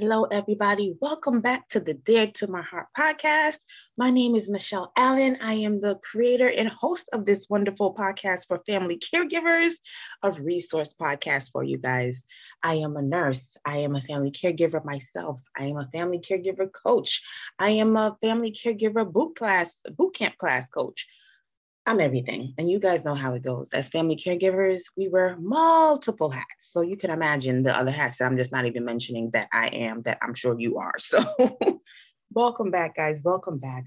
Hello, everybody. Welcome back to the Dear to My Heart podcast. My name is Michelle Allen. I am the creator and host of this wonderful podcast for family caregivers, a resource podcast for you guys. I am a nurse. I am a family caregiver myself. I am a family caregiver coach. I am a family caregiver boot class, boot camp class coach. I'm everything. And you guys know how it goes. As family caregivers, we wear multiple hats. So you can imagine the other hats that I'm just not even mentioning that I am, that I'm sure you are. So welcome back, guys. Welcome back.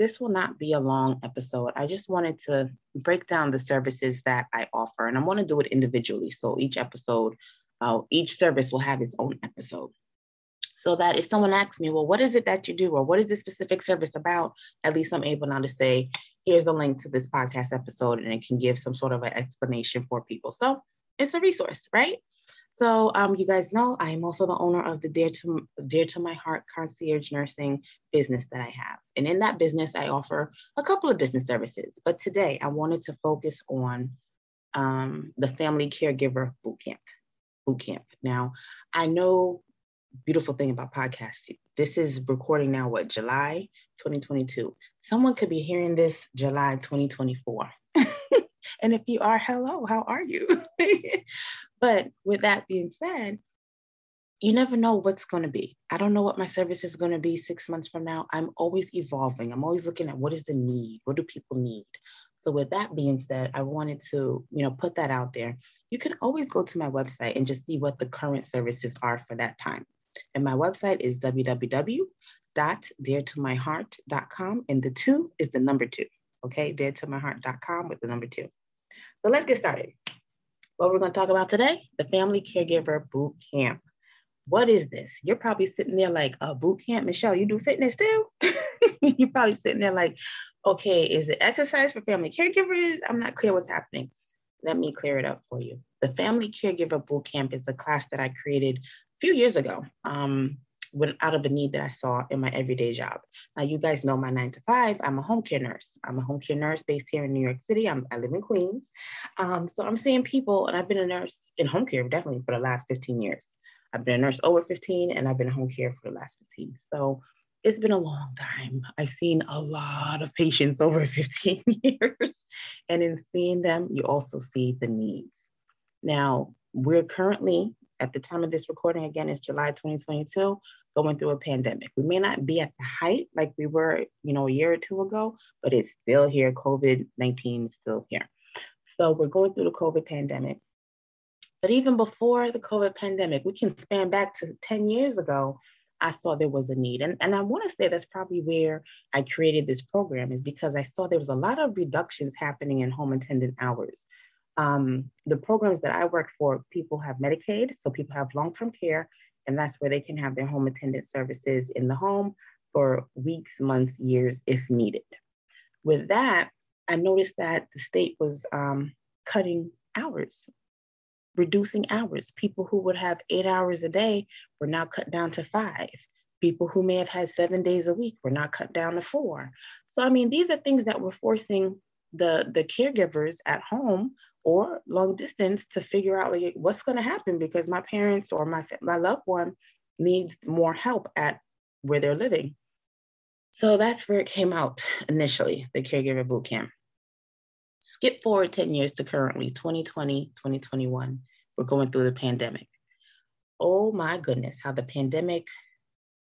This will not be a long episode. I just wanted to break down the services that I offer, and I want to do it individually. So each episode, uh, each service will have its own episode so that if someone asks me, well, what is it that you do, or what is this specific service about, at least I'm able now to say, here's a link to this podcast episode, and it can give some sort of an explanation for people. So it's a resource, right? So um, you guys know I am also the owner of the Dear to Dear to My Heart concierge nursing business that I have, and in that business I offer a couple of different services. But today I wanted to focus on um, the Family Caregiver Bootcamp. Bootcamp. Now I know beautiful thing about podcasts. This is recording now, what, July 2022. Someone could be hearing this July 2024. and if you are, hello, how are you? but with that being said, you never know what's going to be. I don't know what my service is going to be six months from now. I'm always evolving. I'm always looking at what is the need? What do people need? So with that being said, I wanted to, you know, put that out there. You can always go to my website and just see what the current services are for that time. And my website is www.deartomyheart.com. And the two is the number two. Okay, deartomyheart.com with the number two. So let's get started. What we're going to talk about today the Family Caregiver Boot Camp. What is this? You're probably sitting there like uh, a boot camp, Michelle. You do fitness too? You're probably sitting there like, okay, is it exercise for family caregivers? I'm not clear what's happening. Let me clear it up for you. The Family Caregiver Boot Camp is a class that I created few years ago um, when out of a need that I saw in my everyday job. Now, you guys know my nine to five. I'm a home care nurse. I'm a home care nurse based here in New York City. I'm, I live in Queens. Um, so I'm seeing people, and I've been a nurse in home care definitely for the last 15 years. I've been a nurse over 15, and I've been home care for the last 15. So it's been a long time. I've seen a lot of patients over 15 years. And in seeing them, you also see the needs. Now, we're currently at the time of this recording, again, it's July 2022, going through a pandemic. We may not be at the height like we were, you know, a year or two ago, but it's still here. COVID 19 is still here. So we're going through the COVID pandemic. But even before the COVID pandemic, we can span back to 10 years ago. I saw there was a need. And, and I want to say that's probably where I created this program, is because I saw there was a lot of reductions happening in home attendant hours um, the programs that I work for, people have Medicaid, so people have long-term care, and that's where they can have their home attendant services in the home for weeks, months, years if needed. With that, I noticed that the state was um, cutting hours, reducing hours. People who would have eight hours a day were now cut down to five. People who may have had seven days a week were now cut down to four. So, I mean, these are things that were forcing the the caregivers at home or long distance to figure out like what's going to happen because my parents or my my loved one needs more help at where they're living. So that's where it came out initially, the caregiver boot camp. Skip forward 10 years to currently 2020, 2021. We're going through the pandemic. Oh my goodness, how the pandemic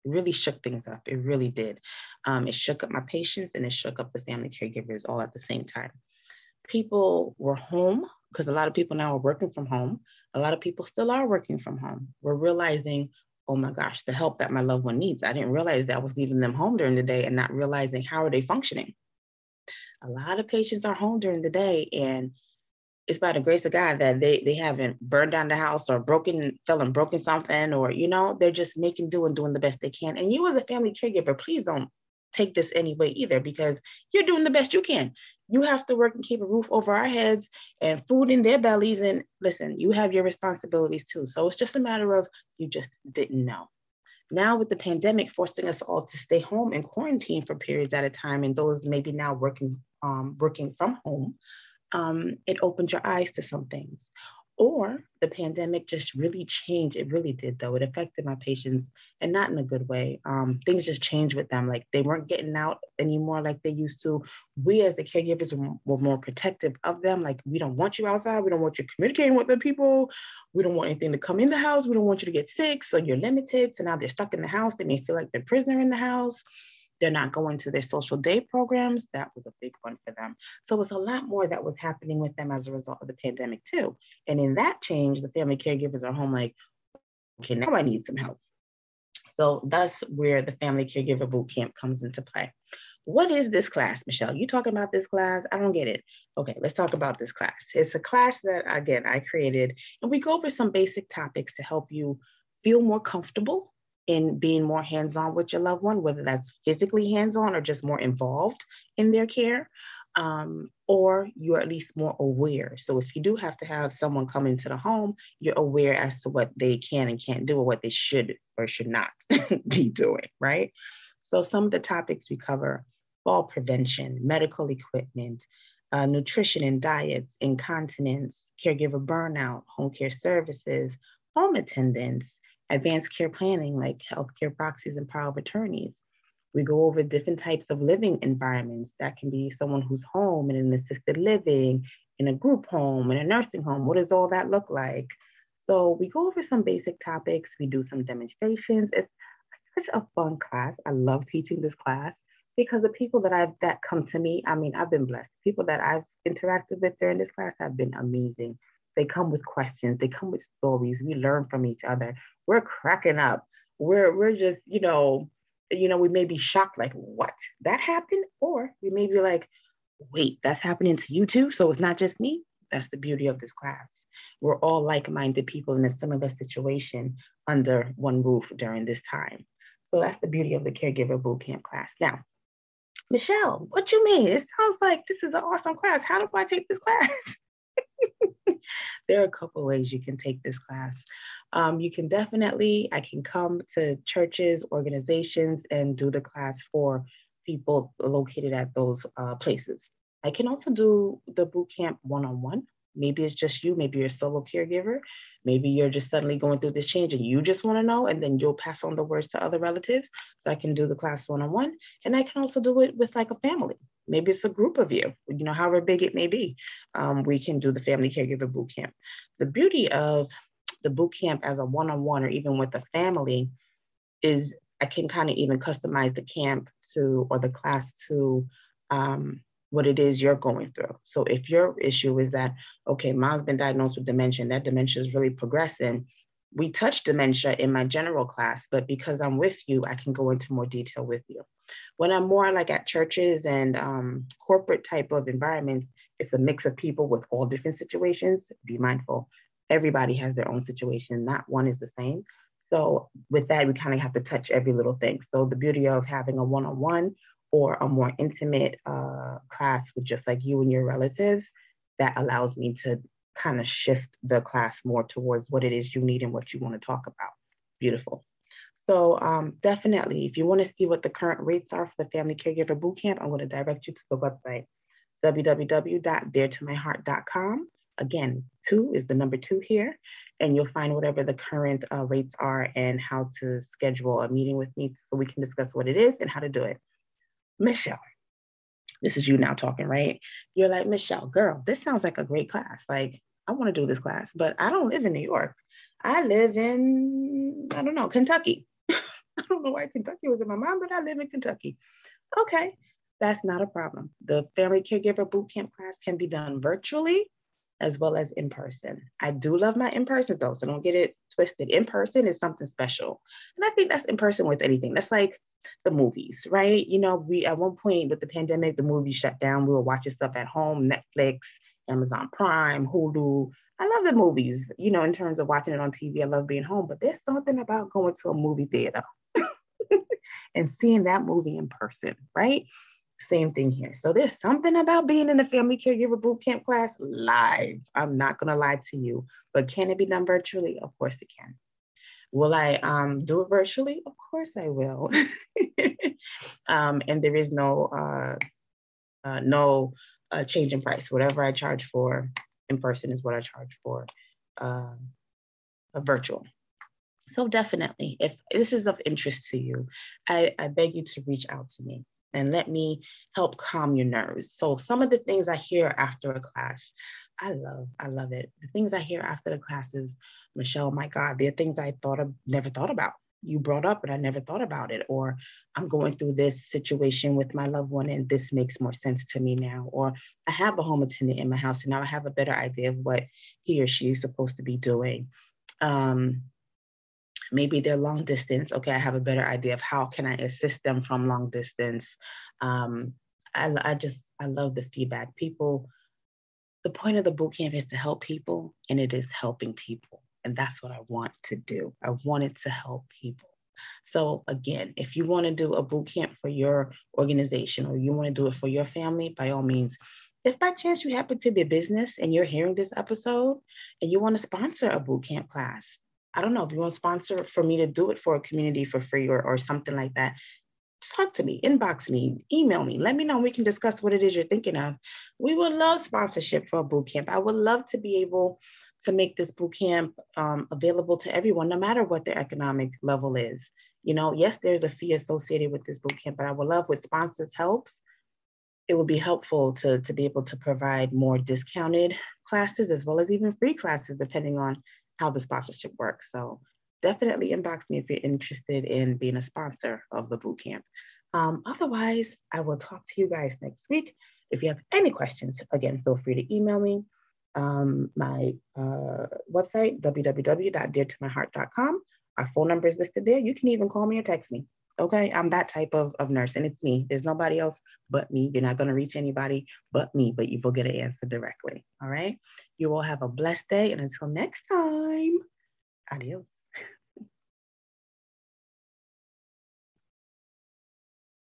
really shook things up. It really did. Um, it shook up my patients and it shook up the family caregivers all at the same time. People were home because a lot of people now are working from home. A lot of people still are working from home. We're realizing, oh my gosh, the help that my loved one needs. I didn't realize that I was leaving them home during the day and not realizing how are they functioning. A lot of patients are home during the day and it's by the grace of God that they they haven't burned down the house or broken, fell and broken something, or you know, they're just making do and doing the best they can. And you as a family caregiver, please don't take this anyway either because you're doing the best you can. You have to work and keep a roof over our heads and food in their bellies. And listen, you have your responsibilities too. So it's just a matter of you just didn't know. Now with the pandemic forcing us all to stay home and quarantine for periods at a time, and those maybe now working um, working from home, um, it opened your eyes to some things. or the pandemic just really changed. It really did, though. It affected my patients and not in a good way. Um, things just changed with them. Like they weren't getting out anymore like they used to. We, as the caregivers, were more protective of them. Like, we don't want you outside. We don't want you communicating with the people. We don't want anything to come in the house. We don't want you to get sick. So you're limited. So now they're stuck in the house. They may feel like they're prisoner in the house. They're not going to their social day programs. That was a big one for them. So it was a lot more that was happening with them as a result of the pandemic, too. And in that change, the family caregivers are home like, okay, now I need some help. So that's where the Family Caregiver Boot Camp comes into play. What is this class, Michelle? You talking about this class? I don't get it. Okay, let's talk about this class. It's a class that, again, I created, and we go over some basic topics to help you feel more comfortable in being more hands-on with your loved one, whether that's physically hands-on or just more involved in their care, um, or you're at least more aware. So if you do have to have someone come into the home, you're aware as to what they can and can't do or what they should or should not be doing, right? So some of the topics we cover, fall prevention, medical equipment, uh, nutrition and diets, incontinence, caregiver burnout, home care services, home attendance, advanced care planning like healthcare proxies and power of attorneys. We go over different types of living environments. That can be someone who's home in an assisted living, in a group home, in a nursing home. What does all that look like? So we go over some basic topics. We do some demonstrations. It's such a fun class. I love teaching this class because the people that I've that come to me, I mean, I've been blessed. People that I've interacted with during this class have been amazing. They come with questions, they come with stories. We learn from each other. We're cracking up. We're we're just, you know, you know, we may be shocked, like, what? That happened? Or we may be like, wait, that's happening to you too. So it's not just me. That's the beauty of this class. We're all like-minded people in a similar situation under one roof during this time. So that's the beauty of the caregiver bootcamp class. Now, Michelle, what you mean? It sounds like this is an awesome class. How do I take this class? there are a couple ways you can take this class. Um, you can definitely, I can come to churches, organizations, and do the class for people located at those uh, places. I can also do the boot camp one-on-one. Maybe it's just you, maybe you're a solo caregiver, maybe you're just suddenly going through this change and you just want to know, and then you'll pass on the words to other relatives. So I can do the class one on one, and I can also do it with like a family. Maybe it's a group of you, you know, however big it may be. Um, we can do the family caregiver boot camp. The beauty of the boot camp as a one on one or even with a family is I can kind of even customize the camp to or the class to um, what it is you're going through. So if your issue is that, okay, mom's been diagnosed with dementia, and that dementia is really progressing, we touch dementia in my general class, but because I'm with you, I can go into more detail with you. When I'm more like at churches and um, corporate type of environments, it's a mix of people with all different situations. Be mindful, everybody has their own situation, not one is the same. So with that, we kind of have to touch every little thing. So the beauty of having a one-on-one or a more intimate uh, class with just like you and your relatives, that allows me to kind of shift the class more towards what it is you need and what you want to talk about. Beautiful. So um, definitely, if you want to see what the current rates are for the Family Caregiver Bootcamp, I'm going to direct you to the website, www.deartomyheart.com. Again, two is the number two here, and you'll find whatever the current uh, rates are and how to schedule a meeting with me so we can discuss what it is and how to do it. Michelle, this is you now talking, right? You're like, Michelle, girl, this sounds like a great class. Like, I want to do this class, but I don't live in New York. I live in, I don't know, Kentucky. I don't know why Kentucky was in my mind, but I live in Kentucky. Okay, that's not a problem. The Family Caregiver Bootcamp class can be done virtually as well as in person. I do love my in person though, so don't get it twisted. In person is something special. And I think that's in person with anything. That's like the movies, right? You know, we at one point with the pandemic, the movies shut down. We were watching stuff at home, Netflix, Amazon Prime, Hulu. I love the movies, you know, in terms of watching it on TV. I love being home, but there's something about going to a movie theater and seeing that movie in person, right? Same thing here. So there's something about being in a family caregiver boot camp class live. I'm not going to lie to you, but can it be done virtually? Of course it can. Will I um, do it virtually? Of course I will. um, and there is no uh, uh, no uh, change in price. Whatever I charge for in person is what I charge for uh, virtual. So definitely, if this is of interest to you, I, I beg you to reach out to me and let me help calm your nerves. So some of the things I hear after a class, I love, I love it. The things I hear after the classes, Michelle, my God, there are things I thought of, never thought about. You brought up, and I never thought about it. Or I'm going through this situation with my loved one, and this makes more sense to me now. Or I have a home attendant in my house, and now I have a better idea of what he or she is supposed to be doing. Um, maybe they're long distance okay i have a better idea of how can i assist them from long distance. Um, I, I just i love the feedback. People the point of the boot camp is to help people and it is helping people and that's what i want to do. I want it to help people. So again if you want to do a boot camp for your organization or you want to do it for your family by all means. If by chance you happen to be a business and you're hearing this episode and you want to sponsor a boot camp class I don't know if you want to sponsor for me to do it for a community for free or, or something like that. Talk to me, inbox me, email me, let me know. We can discuss what it is you're thinking of. We would love sponsorship for a boot camp. I would love to be able to make this boot camp um, available to everyone, no matter what their economic level is. You know, yes, there's a fee associated with this boot camp, but I would love with sponsors helps. It would be helpful to, to be able to provide more discounted classes as well as even free classes, depending on how the sponsorship works. So definitely inbox me if you're interested in being a sponsor of the bootcamp. Um, otherwise, I will talk to you guys next week. If you have any questions, again, feel free to email me. Um, my uh, website, www.deartomyheart.com. Our phone number is listed there. You can even call me or text me. Okay, I'm that type of, of nurse, and it's me. There's nobody else but me. You're not going to reach anybody but me, but you will get an answer directly. All right. You all have a blessed day, and until next time, adios.